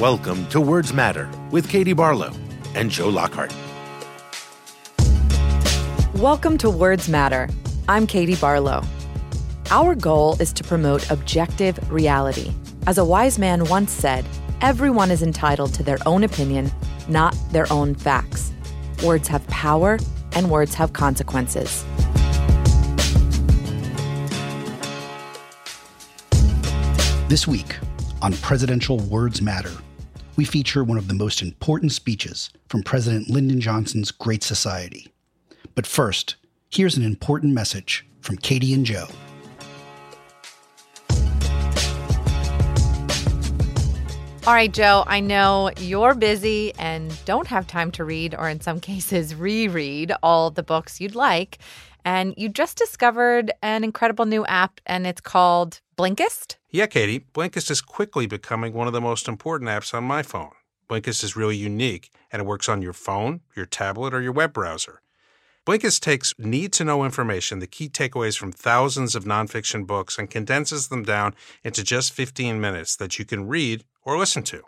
Welcome to Words Matter with Katie Barlow and Joe Lockhart. Welcome to Words Matter. I'm Katie Barlow. Our goal is to promote objective reality. As a wise man once said, everyone is entitled to their own opinion, not their own facts. Words have power, and words have consequences. This week on Presidential Words Matter, we feature one of the most important speeches from President Lyndon Johnson's Great Society. But first, here's an important message from Katie and Joe. All right, Joe, I know you're busy and don't have time to read, or in some cases, reread all the books you'd like. And you just discovered an incredible new app, and it's called Blinkist. Yeah, Katie, Blinkist is quickly becoming one of the most important apps on my phone. Blinkist is really unique, and it works on your phone, your tablet, or your web browser. Blinkist takes need to know information, the key takeaways from thousands of nonfiction books, and condenses them down into just 15 minutes that you can read or listen to.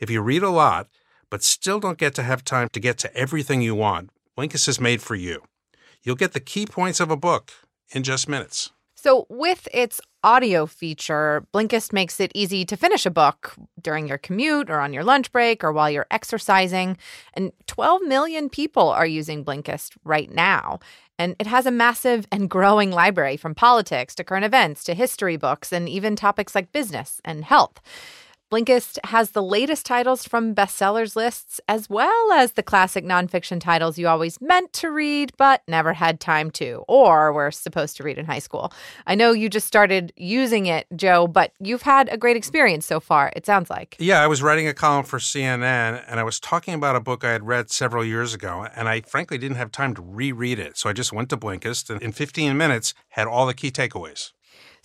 If you read a lot, but still don't get to have time to get to everything you want, Blinkist is made for you. You'll get the key points of a book in just minutes. So, with its audio feature, Blinkist makes it easy to finish a book during your commute or on your lunch break or while you're exercising. And 12 million people are using Blinkist right now. And it has a massive and growing library from politics to current events to history books and even topics like business and health. Blinkist has the latest titles from bestsellers lists, as well as the classic nonfiction titles you always meant to read but never had time to, or were supposed to read in high school. I know you just started using it, Joe, but you've had a great experience so far, it sounds like. Yeah, I was writing a column for CNN and I was talking about a book I had read several years ago, and I frankly didn't have time to reread it. So I just went to Blinkist and in 15 minutes had all the key takeaways.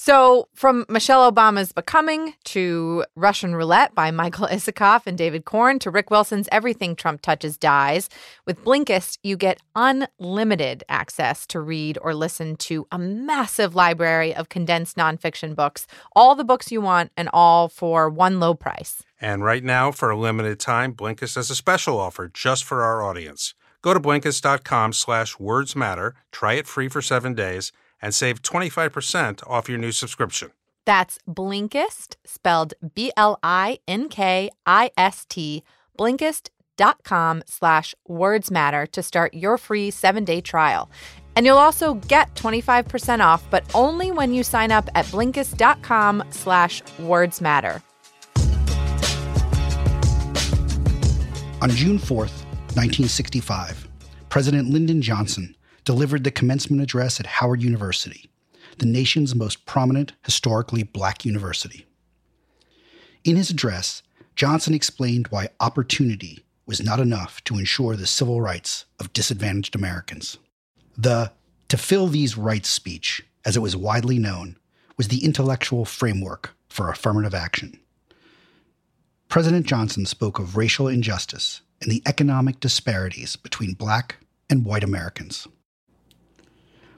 So, from Michelle Obama's Becoming to Russian Roulette by Michael Isikoff and David Corn to Rick Wilson's Everything Trump Touches Dies, with Blinkist, you get unlimited access to read or listen to a massive library of condensed nonfiction books, all the books you want, and all for one low price. And right now, for a limited time, Blinkist has a special offer just for our audience. Go to Blinkist.com slash words matter, try it free for seven days, and save 25% off your new subscription. That's Blinkist, spelled B-L-I-N-K-I-S-T, Blinkist.com slash words matter to start your free seven-day trial. And you'll also get 25% off, but only when you sign up at Blinkist.com slash words matter. On June 4th, 1965, President Lyndon Johnson delivered the commencement address at Howard University, the nation's most prominent historically black university. In his address, Johnson explained why opportunity was not enough to ensure the civil rights of disadvantaged Americans. The To Fulfill These Rights speech, as it was widely known, was the intellectual framework for affirmative action. President Johnson spoke of racial injustice and the economic disparities between black and white Americans.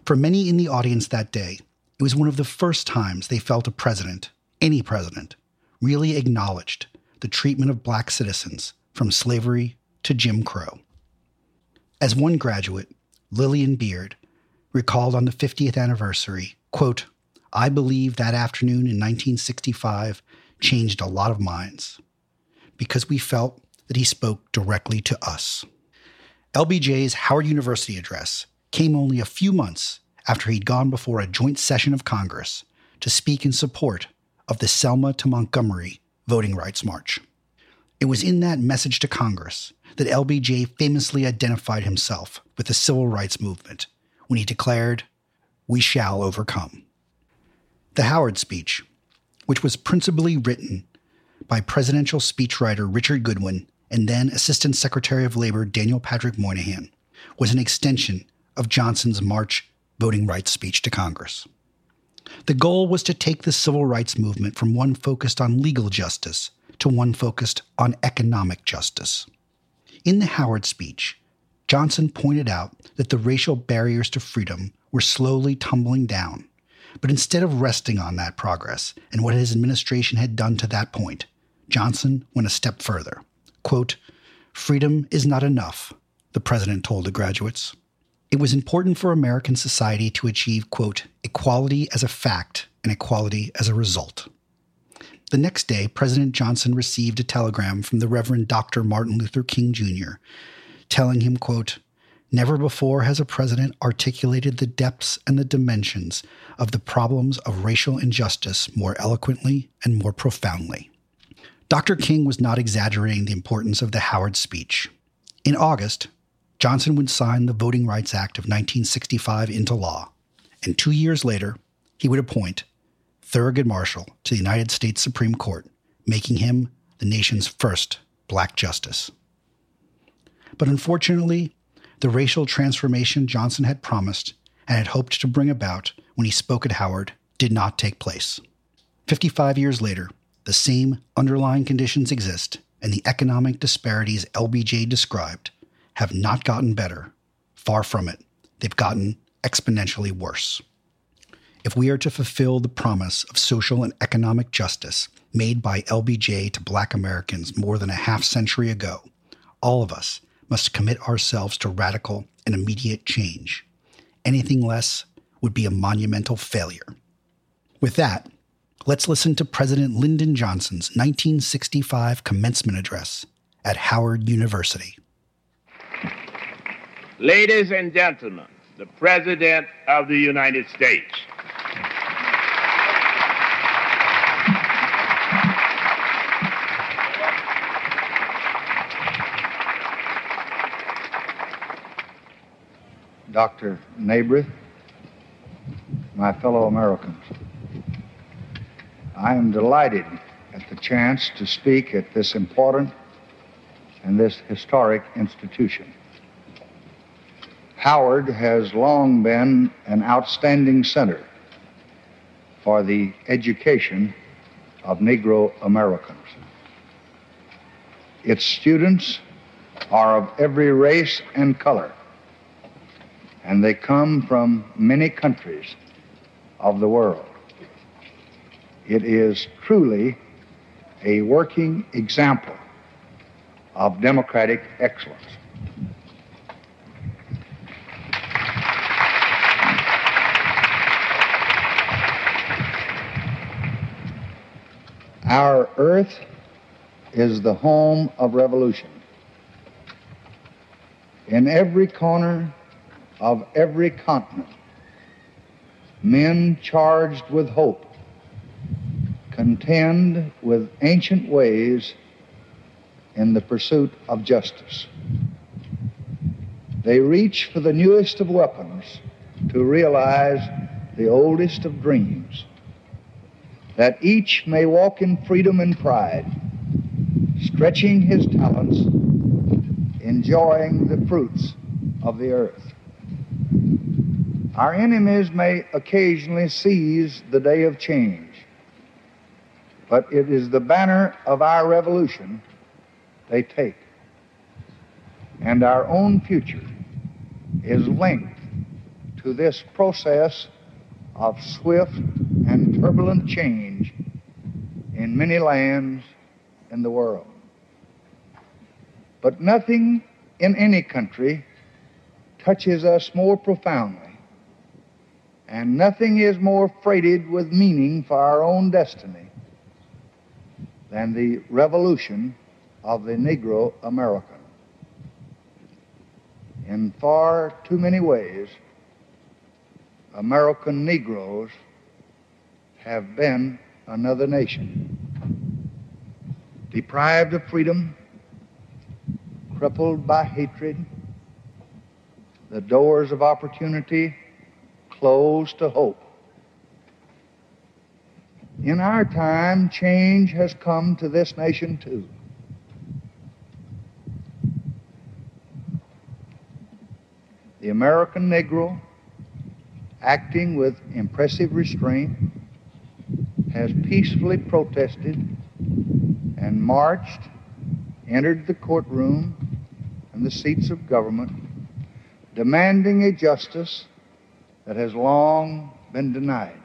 For many in the audience that day, it was one of the first times they felt a president, any president, really acknowledged the treatment of black citizens from slavery to Jim Crow. As one graduate, Lillian Beard, recalled on the 50th anniversary, quote, I believe that afternoon in 1965 changed a lot of minds because we felt that he spoke directly to us. LBJ's Howard University address came only a few months after he'd gone before a joint session of Congress to speak in support of the Selma to Montgomery Voting Rights March. It was in that message to Congress that LBJ famously identified himself with the civil rights movement when he declared, We shall overcome. The Howard speech, which was principally written by presidential speechwriter Richard Goodwin and then Assistant Secretary of Labor Daniel Patrick Moynihan, was an extension of Johnson's March voting rights speech to Congress. The goal was to take the civil rights movement from one focused on legal justice to one focused on economic justice. In the Howard speech, Johnson pointed out that the racial barriers to freedom were slowly tumbling down, but instead of resting on that progress and what his administration had done to that point, Johnson went a step further. Quote, Freedom is not enough, the president told the graduates. It was important for American society to achieve, quote, equality as a fact and equality as a result. The next day, President Johnson received a telegram from the Reverend Dr. Martin Luther King Jr., telling him, quote, Never before has a president articulated the depths and the dimensions of the problems of racial injustice more eloquently and more profoundly. Dr. King was not exaggerating the importance of the Howard speech. In August, Johnson would sign the Voting Rights Act of 1965 into law, and two years later, he would appoint Thurgood Marshall to the United States Supreme Court, making him the nation's first black justice. But unfortunately, the racial transformation Johnson had promised and had hoped to bring about when he spoke at Howard did not take place. 55 years later, the same underlying conditions exist, and the economic disparities LBJ described have not gotten better. Far from it, they've gotten exponentially worse. If we are to fulfill the promise of social and economic justice made by LBJ to black Americans more than a half century ago, all of us must commit ourselves to radical and immediate change. Anything less would be a monumental failure. With that, let's listen to President Lyndon Johnson's 1965 commencement address at Howard University. Ladies and gentlemen, the President of the United States. Dr. Nabrit, my fellow Americans. I am delighted at the chance to speak at this important and this historic institution. Howard has long been an outstanding center for the education of Negro Americans. Its students are of every race and color and they come from many countries of the world. It is truly a working example of democratic excellence. Our earth is the home of revolution. In every corner of every continent, men charged with hope contend with ancient ways in the pursuit of justice. They reach for the newest of weapons to realize the oldest of dreams, that each may walk in freedom and pride, stretching his talents, enjoying the fruits of the earth. Our enemies may occasionally seize the day of change, but it is the banner of our revolution they take. And our own future is linked to this process of swift turbulent change in many lands in the world. But nothing in any country touches us more profoundly and nothing is more freighted with meaning for our own destiny than the revolution of the Negro American. In far too many ways, American Negroes have been another nation. Deprived of freedom, crippled by hatred, the doors of opportunity closed to hope. In our time, change has come to this nation too. The American Negro, acting with impressive restraint, has peacefully protested and marched, entered the courtroom and the seats of government, demanding a justice that has long been denied.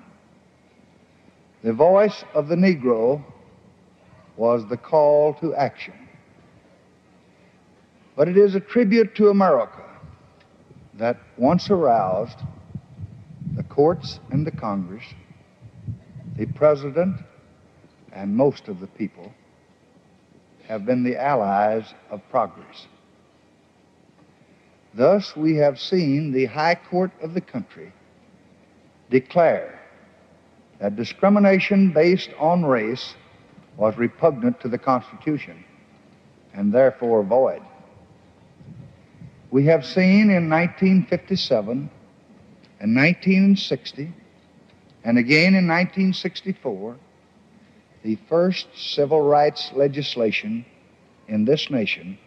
The voice of the Negro was the call to action. But it is a tribute to America that once aroused, the courts and the Congress, the President, and most of the people have been the allies of progress. Thus, we have seen the High Court of the country declare that discrimination based on race was repugnant to the Constitution and therefore void. We have seen in 1957 and 1960 and again in 1964 the first civil rights legislation in this nation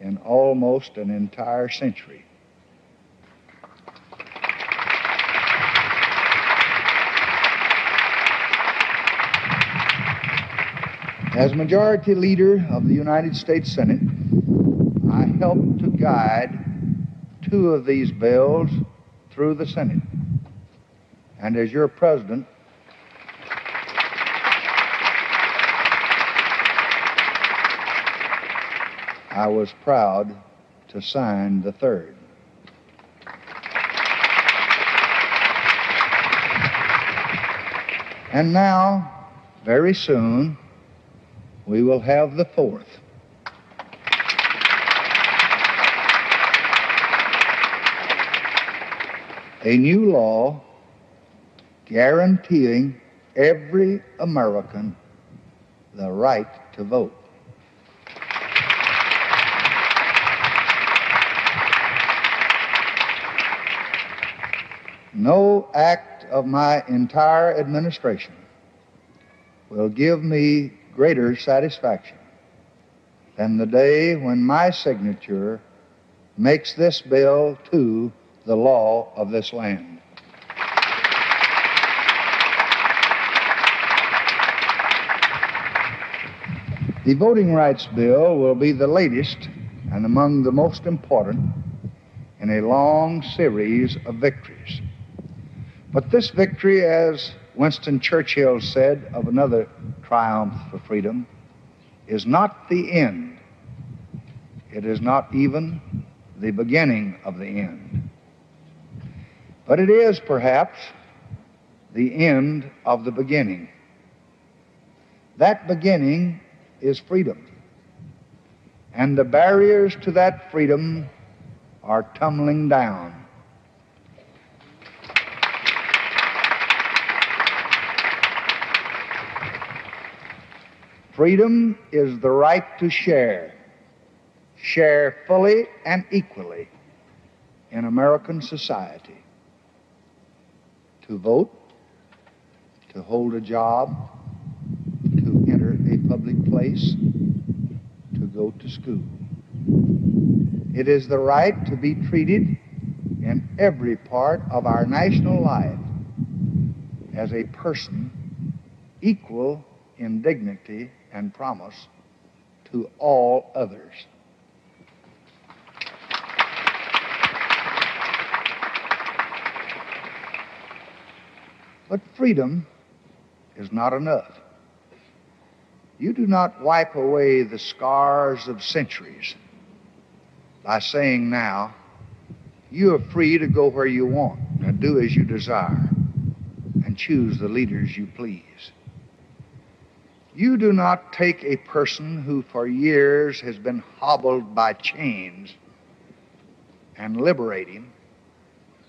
in almost an entire century. As Majority Leader of the United States Senate, I helped to guide two of these bills through the Senate. And as your President, I was proud to sign the third. And now, very soon, we will have the fourth. A new law guaranteeing every American the right to vote. No act of my entire administration will give me greater satisfaction than the day when my signature makes this bill to the law of this land. The Voting Rights Bill will be the latest and among the most important in a long series of victories. But this victory, as Winston Churchill said of another triumph for freedom, is not the end. It is not even the beginning of the end. But it is perhaps the end of the beginning. That beginning is freedom. And the barriers to that freedom are tumbling down. Freedom is the right to share, share fully and equally in American society, to vote, to hold a job, to enter a public place, to go to school. It is the right to be treated in every part of our national life as a person equal in dignity and promise to all others. But freedom is not enough. You do not wipe away the scars of centuries by saying now, you are free to go where you want and do as you desire and choose the leaders you please. You do not take a person who for years has been hobbled by chains and liberate him,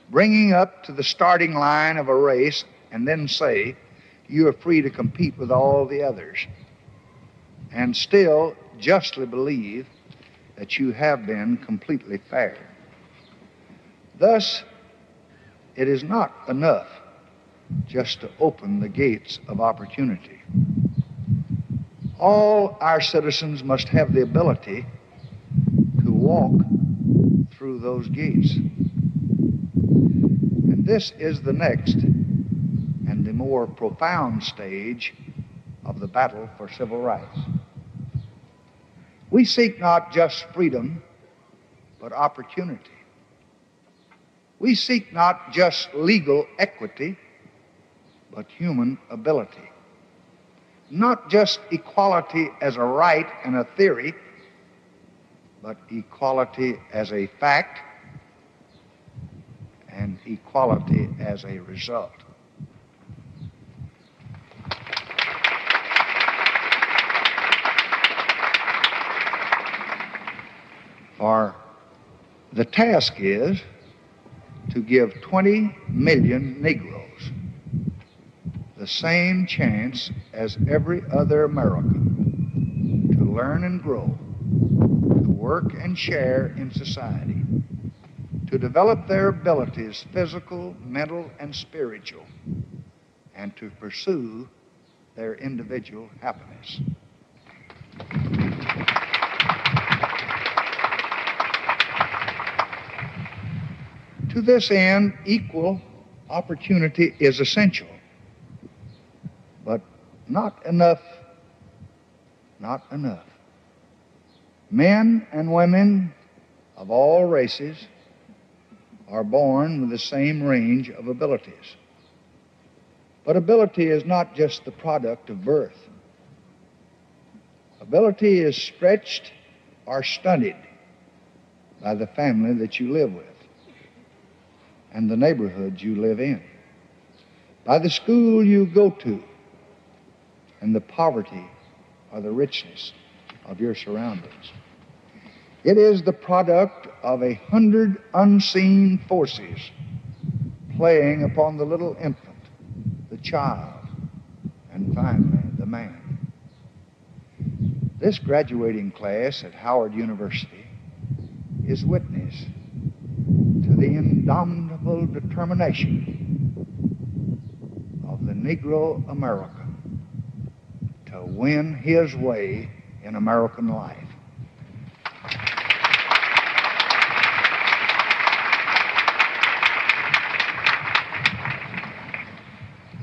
bringing up to the starting line of a race, and then say, You are free to compete with all the others, and still justly believe that you have been completely fair. Thus, it is not enough just to open the gates of opportunity all our citizens must have the ability to walk through those gates. And this is the next and the more profound stage of the battle for civil rights. We seek not just freedom, but opportunity. We seek not just legal equity, but human ability. not just equality as a right and a theory, but equality as a fact and equality as a result. For the task is to give 20 million Negroes the same chance as every other American to learn and grow, to work and share in society, to develop their abilities, physical, mental, and spiritual, and to pursue their individual happiness. To this end, equal opportunity is essential, but not enough. Not enough. Men and women of all races are born with the same range of abilities. But ability is not just the product of birth. Ability is stretched or stunted by the family that you live with and the neighborhood you live in, by the school you go to, and the poverty or the richness of your surroundings. It is the product of a hundred unseen forces playing upon the little infant, the child, and finally the man. This graduating class at Howard University is witness to the determination of the Negro American to win his way in American life.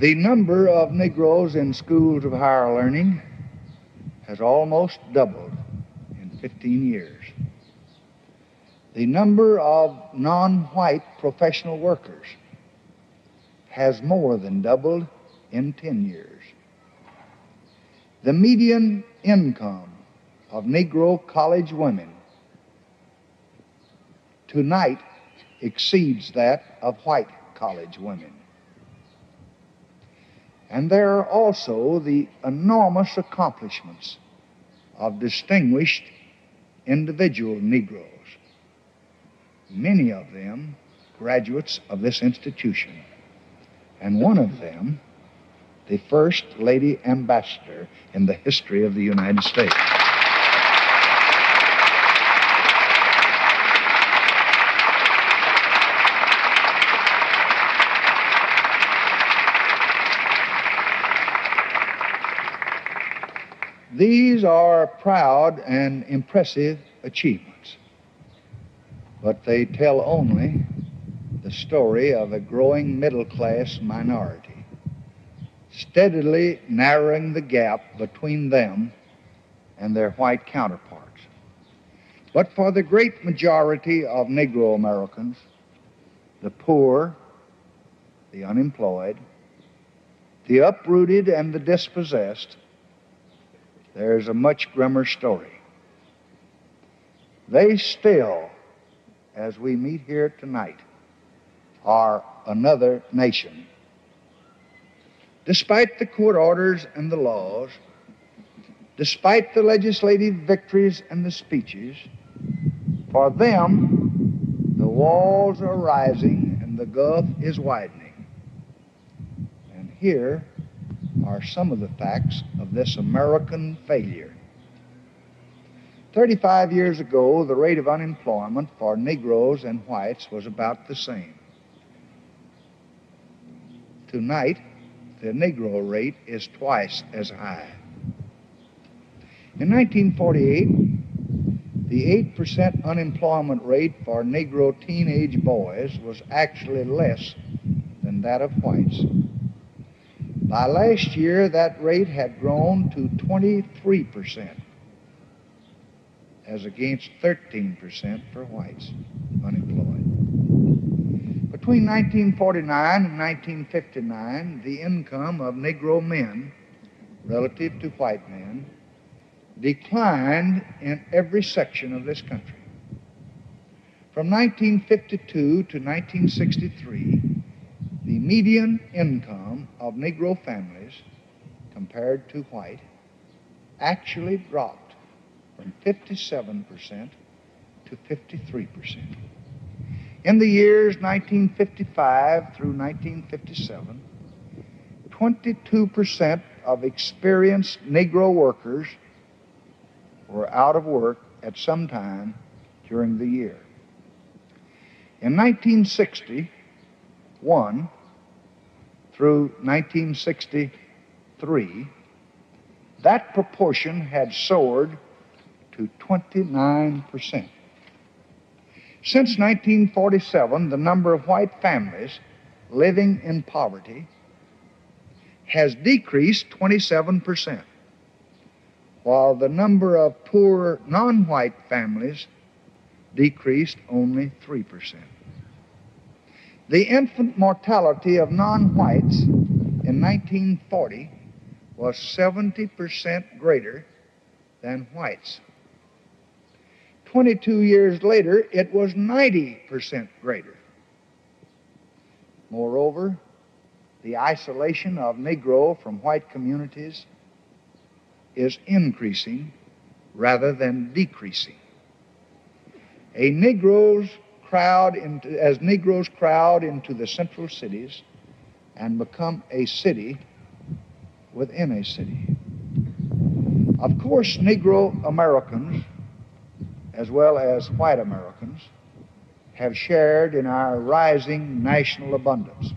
The number of Negroes in schools of higher learning has almost doubled in 15 years. The number of non white professional workers has more than doubled in 10 years. The median income of Negro college women tonight exceeds that of white college women. And there are also the enormous accomplishments of distinguished individual Negroes, many of them graduates of this institution, and one of them the first lady ambassador in the history of the United States. These are proud and impressive achievements, but they tell only the story of a growing middle class minority, steadily narrowing the gap between them and their white counterparts. But for the great majority of Negro Americans, the poor, the unemployed, the uprooted, and the dispossessed, there's a much grimmer story. They still, as we meet here tonight, are another nation. Despite the court orders and the laws, despite the legislative victories and the speeches, for them, the walls are rising and the gulf is widening. And here, are some of the facts of this American failure. 35 years ago, the rate of unemployment for Negroes and whites was about the same. Tonight, the Negro rate is twice as high. In 1948, the 8% unemployment rate for Negro teenage boys was actually less than that of whites. By last year, that rate had grown to 23%, as against 13% for whites unemployed. Between 1949 and 1959, the income of Negro men relative to white men declined in every section of this country. From 1952 to 1963, the median income of Negro families compared to white actually dropped from 57% to 53%. In the years 1955 through 1957, 22% of experienced Negro workers were out of work at some time during the year. In 1961 through 1963, that proportion had soared to 29%. Since 1947, the number of white families living in poverty has decreased 27%, while the number of poor non white families decreased only 3%. The infant mortality of non whites in 1940 was 70% greater than whites. 22 years later, it was 90% greater. Moreover, the isolation of Negro from white communities is increasing rather than decreasing. A Negro's crowd into, as Negroes crowd into the central cities and become a city within a city. Of course, Negro Americans, as well as white Americans, have shared in our rising national abundance.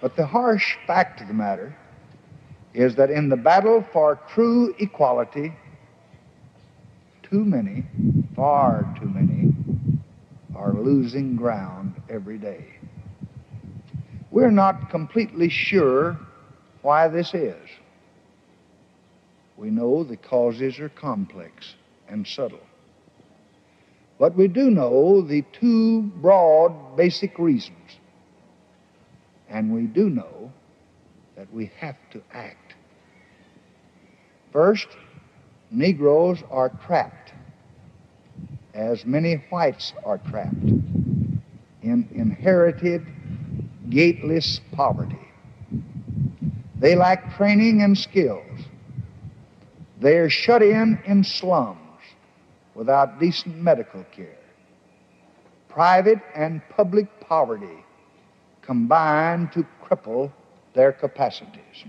But the harsh fact of the matter is that in the battle for true equality, too many, far too many, are losing ground every day. We're not completely sure why this is. We know the causes are complex and subtle. But we do know the two broad basic reasons. And we do know that we have to act. First, Negroes are trapped, as many whites are trapped, in inherited, gateless poverty. They lack training and skills. They are shut in in slums without decent medical care. Private and public poverty combine to cripple their capacities.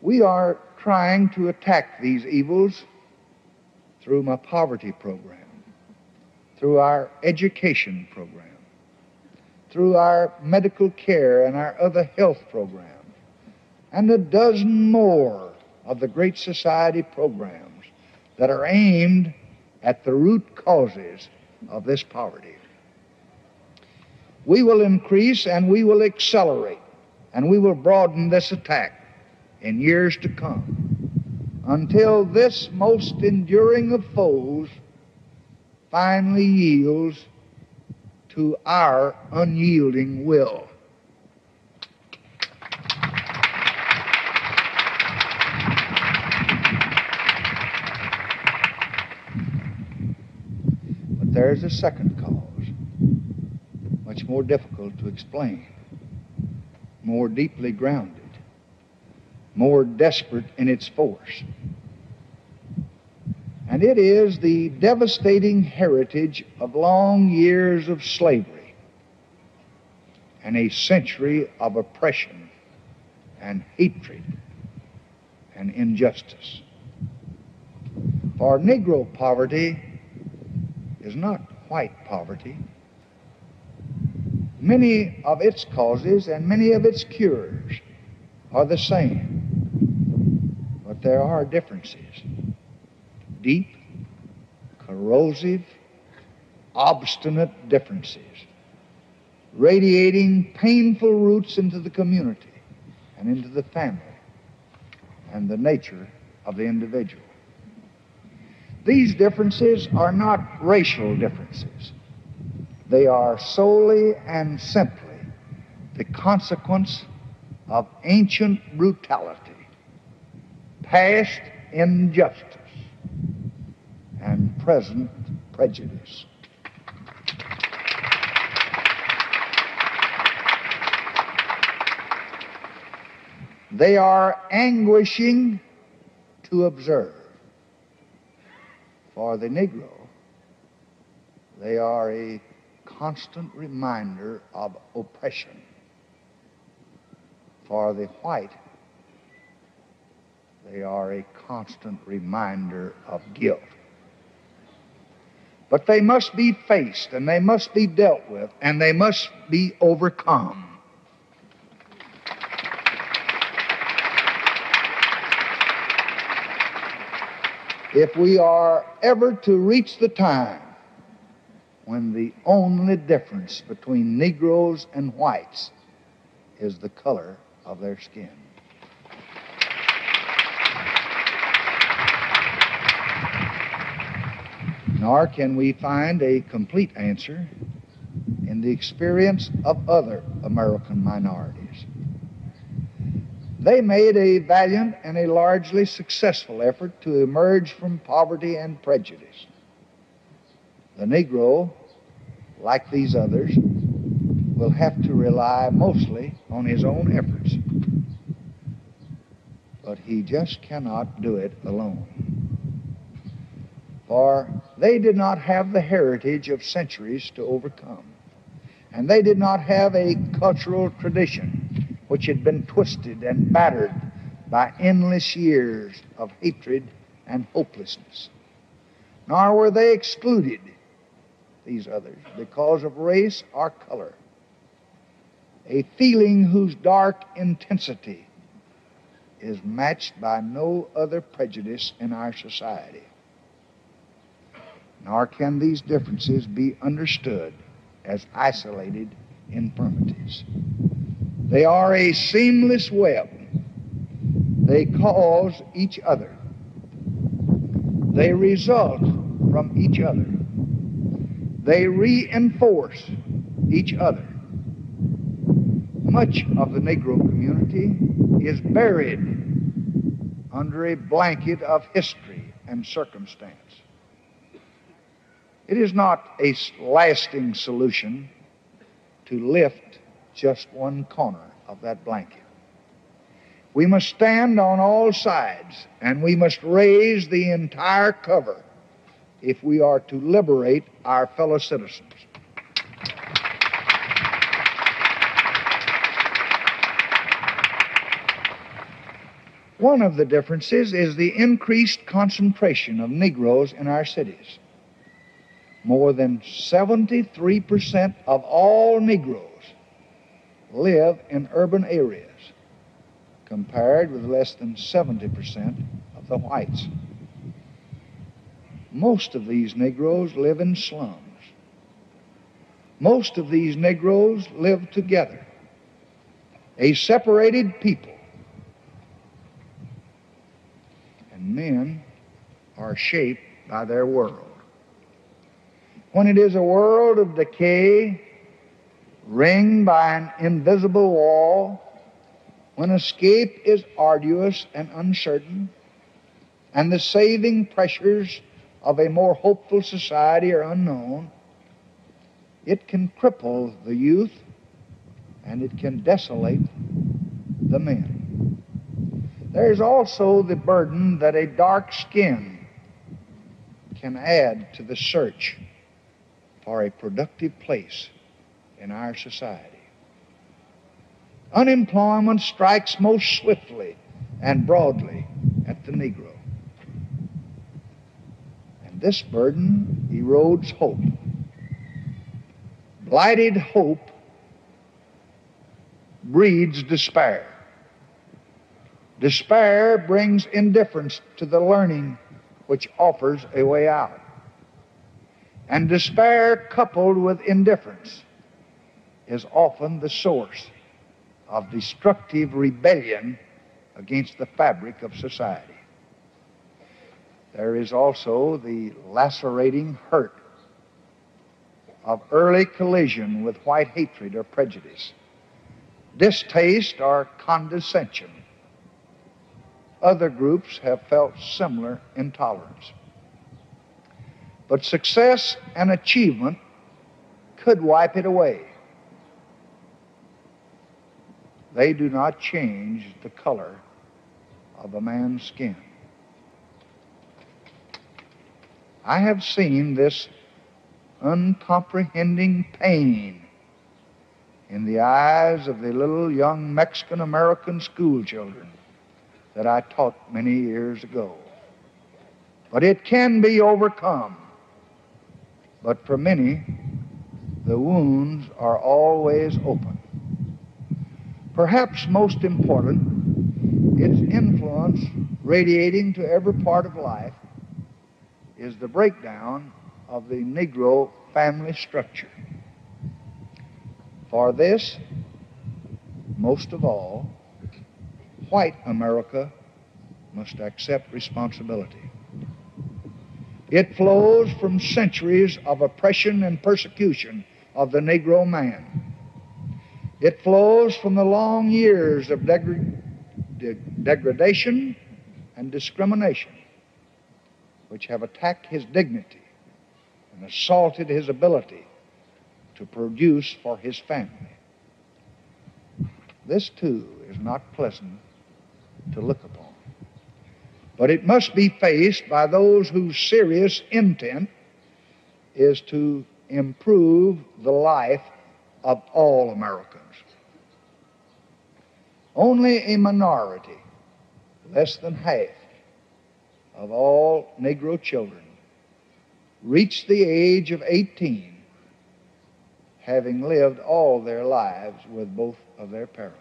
We are trying to attack these evils through my poverty program, through our education program, through our medical care and our other health programs, and a dozen more of the Great Society programs that are aimed at the root causes of this poverty. We will increase and we will accelerate and we will broaden this attack in years to come until this most enduring of foes finally yields to our unyielding will. But there's a second cause, much more difficult to explain, more deeply grounded, more desperate in its force. And it is the devastating heritage of long years of slavery and a century of oppression and hatred and injustice. For Negro poverty is not white poverty. Many of its causes and many of its cures are the same, but there are differences deep, corrosive, obstinate differences, radiating painful roots into the community and into the family and the nature of the individual. These differences are not racial differences. They are solely and simply the consequence of ancient brutality, past injustice, and present prejudice. They are anguishing to observe. For the Negro, they are a constant reminder of oppression. For the white, they are a constant reminder of guilt. But they must be faced and they must be dealt with and they must be overcome. If we are ever to reach the time when the only difference between Negroes and whites is the color of their skin. Nor can we find a complete answer in the experience of other American minorities. They made a valiant and a largely successful effort to emerge from poverty and prejudice. The Negro, like these others, will have to rely mostly on his own efforts. But he just cannot do it alone. For they did not have the heritage of centuries to overcome, and they did not have a cultural tradition which had been twisted and battered by endless years of hatred and hopelessness. Nor were they excluded, these others, because of race or color. A feeling whose dark intensity is matched by no other prejudice in our society. Nor can these differences be understood as isolated infirmities. They are a seamless web. They cause each other. They result from each other. They reinforce each other. Much of the Negro community is buried under a blanket of history and circumstance. It is not a lasting solution to lift just one corner of that blanket. We must stand on all sides and we must raise the entire cover if we are to liberate our fellow citizens. One of the differences is the increased concentration of Negroes in our cities. More than 73% of all Negroes live in urban areas, compared with less than 70% of the whites. Most of these Negroes live in slums. Most of these Negroes live together, a separated people. And men are shaped by their world. When it is a world of decay ringed by an invisible wall, when escape is arduous and uncertain, and the saving pressures of a more hopeful society are unknown, it can cripple the youth and it can desolate the men. There is also the burden that a dark skin can add to the search for a productive place in our society. Unemployment strikes most swiftly and broadly at the Negro. And this burden erodes hope. Blighted hope breeds despair. Despair brings indifference to the learning which offers a way out. And despair coupled with indifference is often the source of destructive rebellion against the fabric of society. There is also the lacerating hurt of early collision with white hatred or prejudice, distaste or condescension. Other groups have felt similar intolerance. But success and achievement could wipe it away. They do not change the color of a man's skin. I have seen this uncomprehending pain in the eyes of the little young Mexican American school children that I taught many years ago. But it can be overcome. But for many, the wounds are always open. Perhaps most important, its influence radiating to every part of life is the breakdown of the Negro family structure. For this, most of all, white America must accept responsibility. It flows from centuries of oppression and persecution of the Negro man. It flows from the long years of de- degradation and discrimination which have attacked his dignity and assaulted his ability to produce for his family. This, too, is not pleasant to look upon. But it must be faced by those whose serious intent is to improve the life of all Americans. Only a minority, less than half, of all Negro children reach the age of 18 having lived all their lives with both of their parents.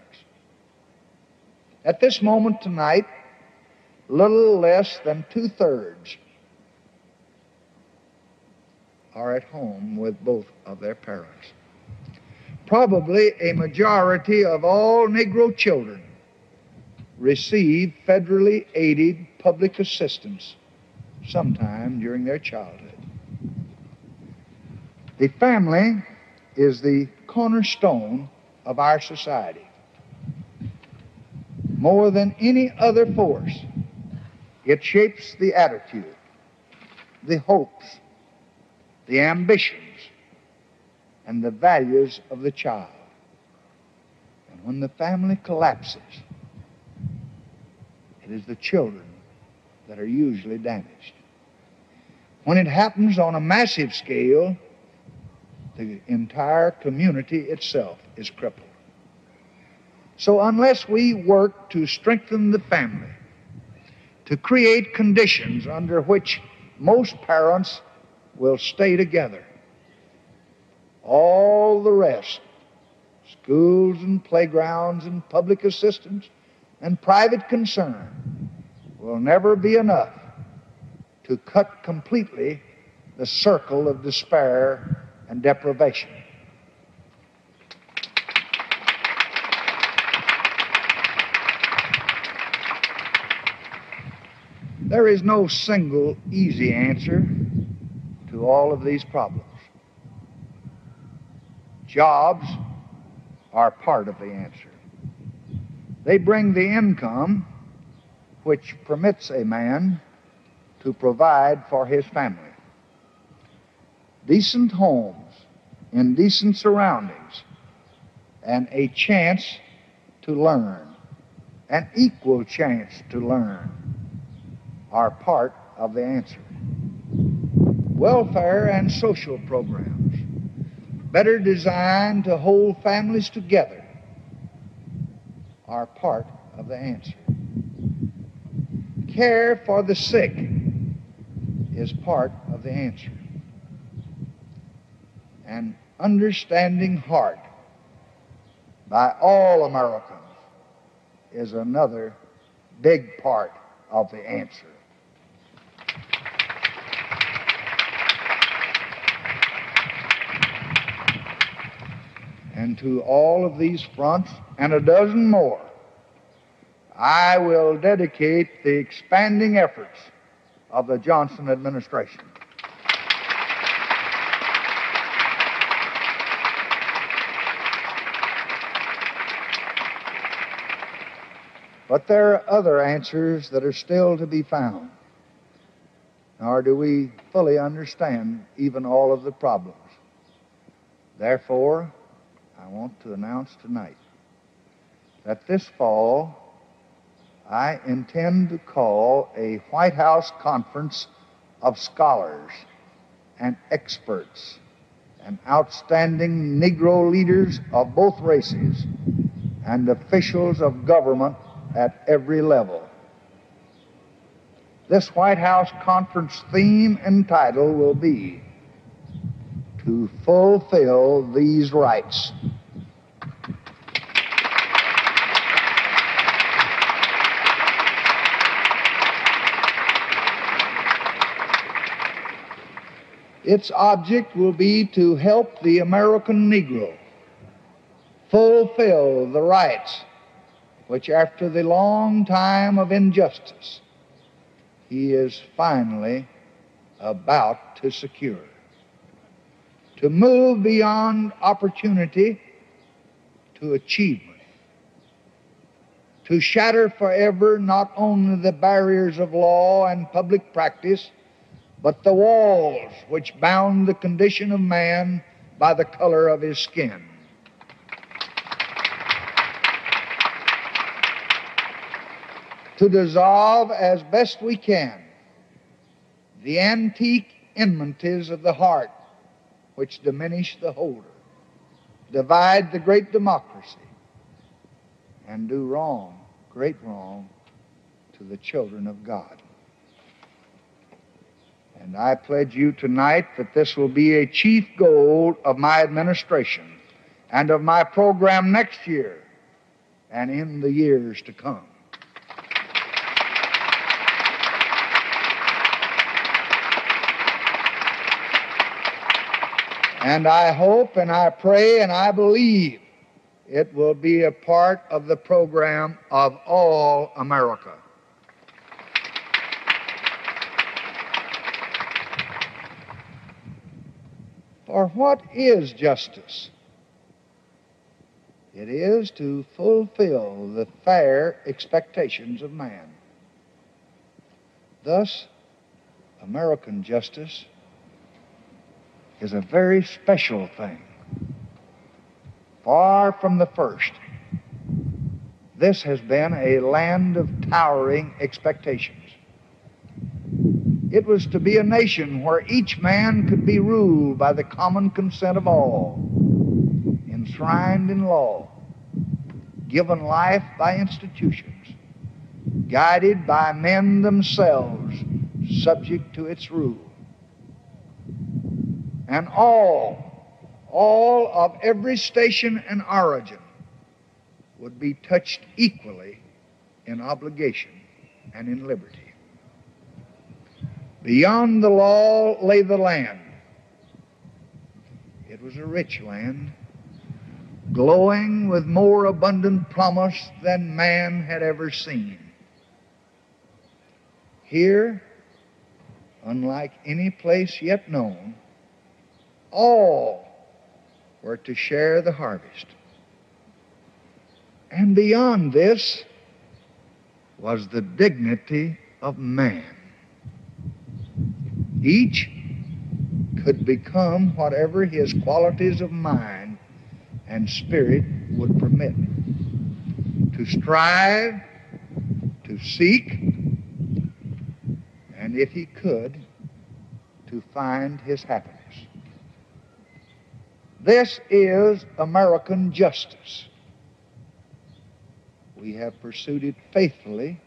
At this moment tonight, little less than two thirds are at home with both of their parents. Probably a majority of all Negro children receive federally aided public assistance sometime during their childhood. The family is the cornerstone of our society. More than any other force, it shapes the attitude, the hopes, the ambitions, and the values of the child. And when the family collapses, it is the children that are usually damaged. When it happens on a massive scale, the entire community itself is crippled. So, unless we work to strengthen the family, to create conditions under which most parents will stay together, all the rest, schools and playgrounds and public assistance and private concern, will never be enough to cut completely the circle of despair and deprivation. There is no single easy answer to all of these problems. Jobs are part of the answer. They bring the income which permits a man to provide for his family. Decent homes in decent surroundings and a chance to learn, an equal chance to learn, are part of the answer. Welfare and social programs, better designed to hold families together, are part of the answer. Care for the sick is part of the answer. An understanding heart by all Americans is another big part of the answer. And to all of these fronts and a dozen more, I will dedicate the expanding efforts of the Johnson administration. But there are other answers that are still to be found, nor do we fully understand even all of the problems. Therefore, I want to announce tonight that this fall I intend to call a White House conference of scholars and experts and outstanding Negro leaders of both races and officials of government at every level. This White House conference theme and title will be To Fulfill These Rights. Its object will be to help the American Negro fulfill the rights which, after the long time of injustice, he is finally about to secure. To move beyond opportunity to achievement. To shatter forever not only the barriers of law and public practice but the walls which bound the condition of man by the color of his skin. To dissolve as best we can the antique enmities of the heart which diminish the holder, divide the great democracy, and do wrong, great wrong, to the children of God. And I pledge you tonight that this will be a chief goal of my administration and of my program next year and in the years to come. And I hope and I pray and I believe it will be a part of the program of all America. For what is justice? It is to fulfill the fair expectations of man. Thus, American justice is a very special thing. Far from the first, this has been a land of towering expectations. It was to be a nation where each man could be ruled by the common consent of all, enshrined in law, given life by institutions, guided by men themselves, subject to its rule. And all, all of every station and origin would be touched equally in obligation and in liberty. Beyond the law lay the land. It was a rich land, glowing with more abundant promise than man had ever seen. Here, unlike any place yet known, all were to share the harvest. And beyond this was the dignity of man. Each could become whatever his qualities of mind and spirit would permit. To strive, to seek, and if he could, to find his happiness. This is American justice. We have pursued it faithfully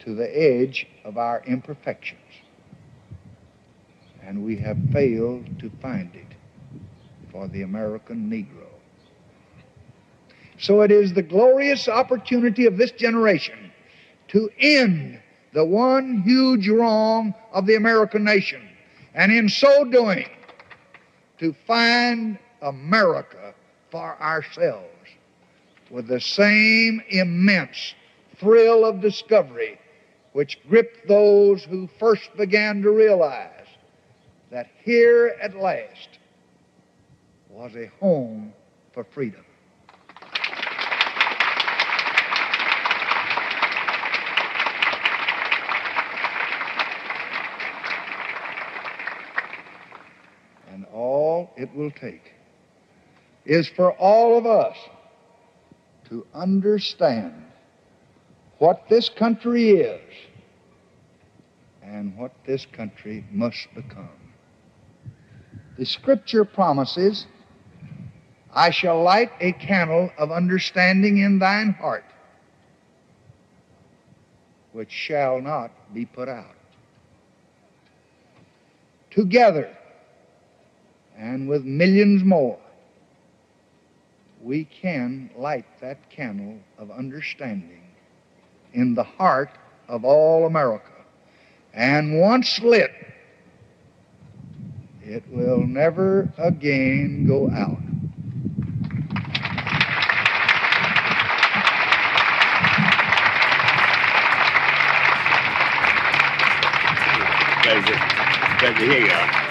to the edge of our imperfections and we have failed to find it for the American Negro. So it is the glorious opportunity of this generation to end the one huge wrong of the American nation, and in so doing, to find America for ourselves with the same immense thrill of discovery which gripped those who first began to realize that here at last was a home for freedom. And all it will take is for all of us to understand what this country is and what this country must become. The scripture promises, I shall light a candle of understanding in thine heart, which shall not be put out. Together, and with millions more, we can light that candle of understanding in the heart of all America. And once lit, it will never again go out. Pleasure. Pleasure. Here you are.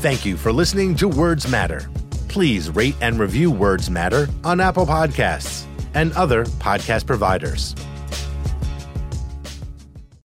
Thank you for listening to Words Matter. Please rate and review Words Matter on Apple Podcasts and other podcast providers.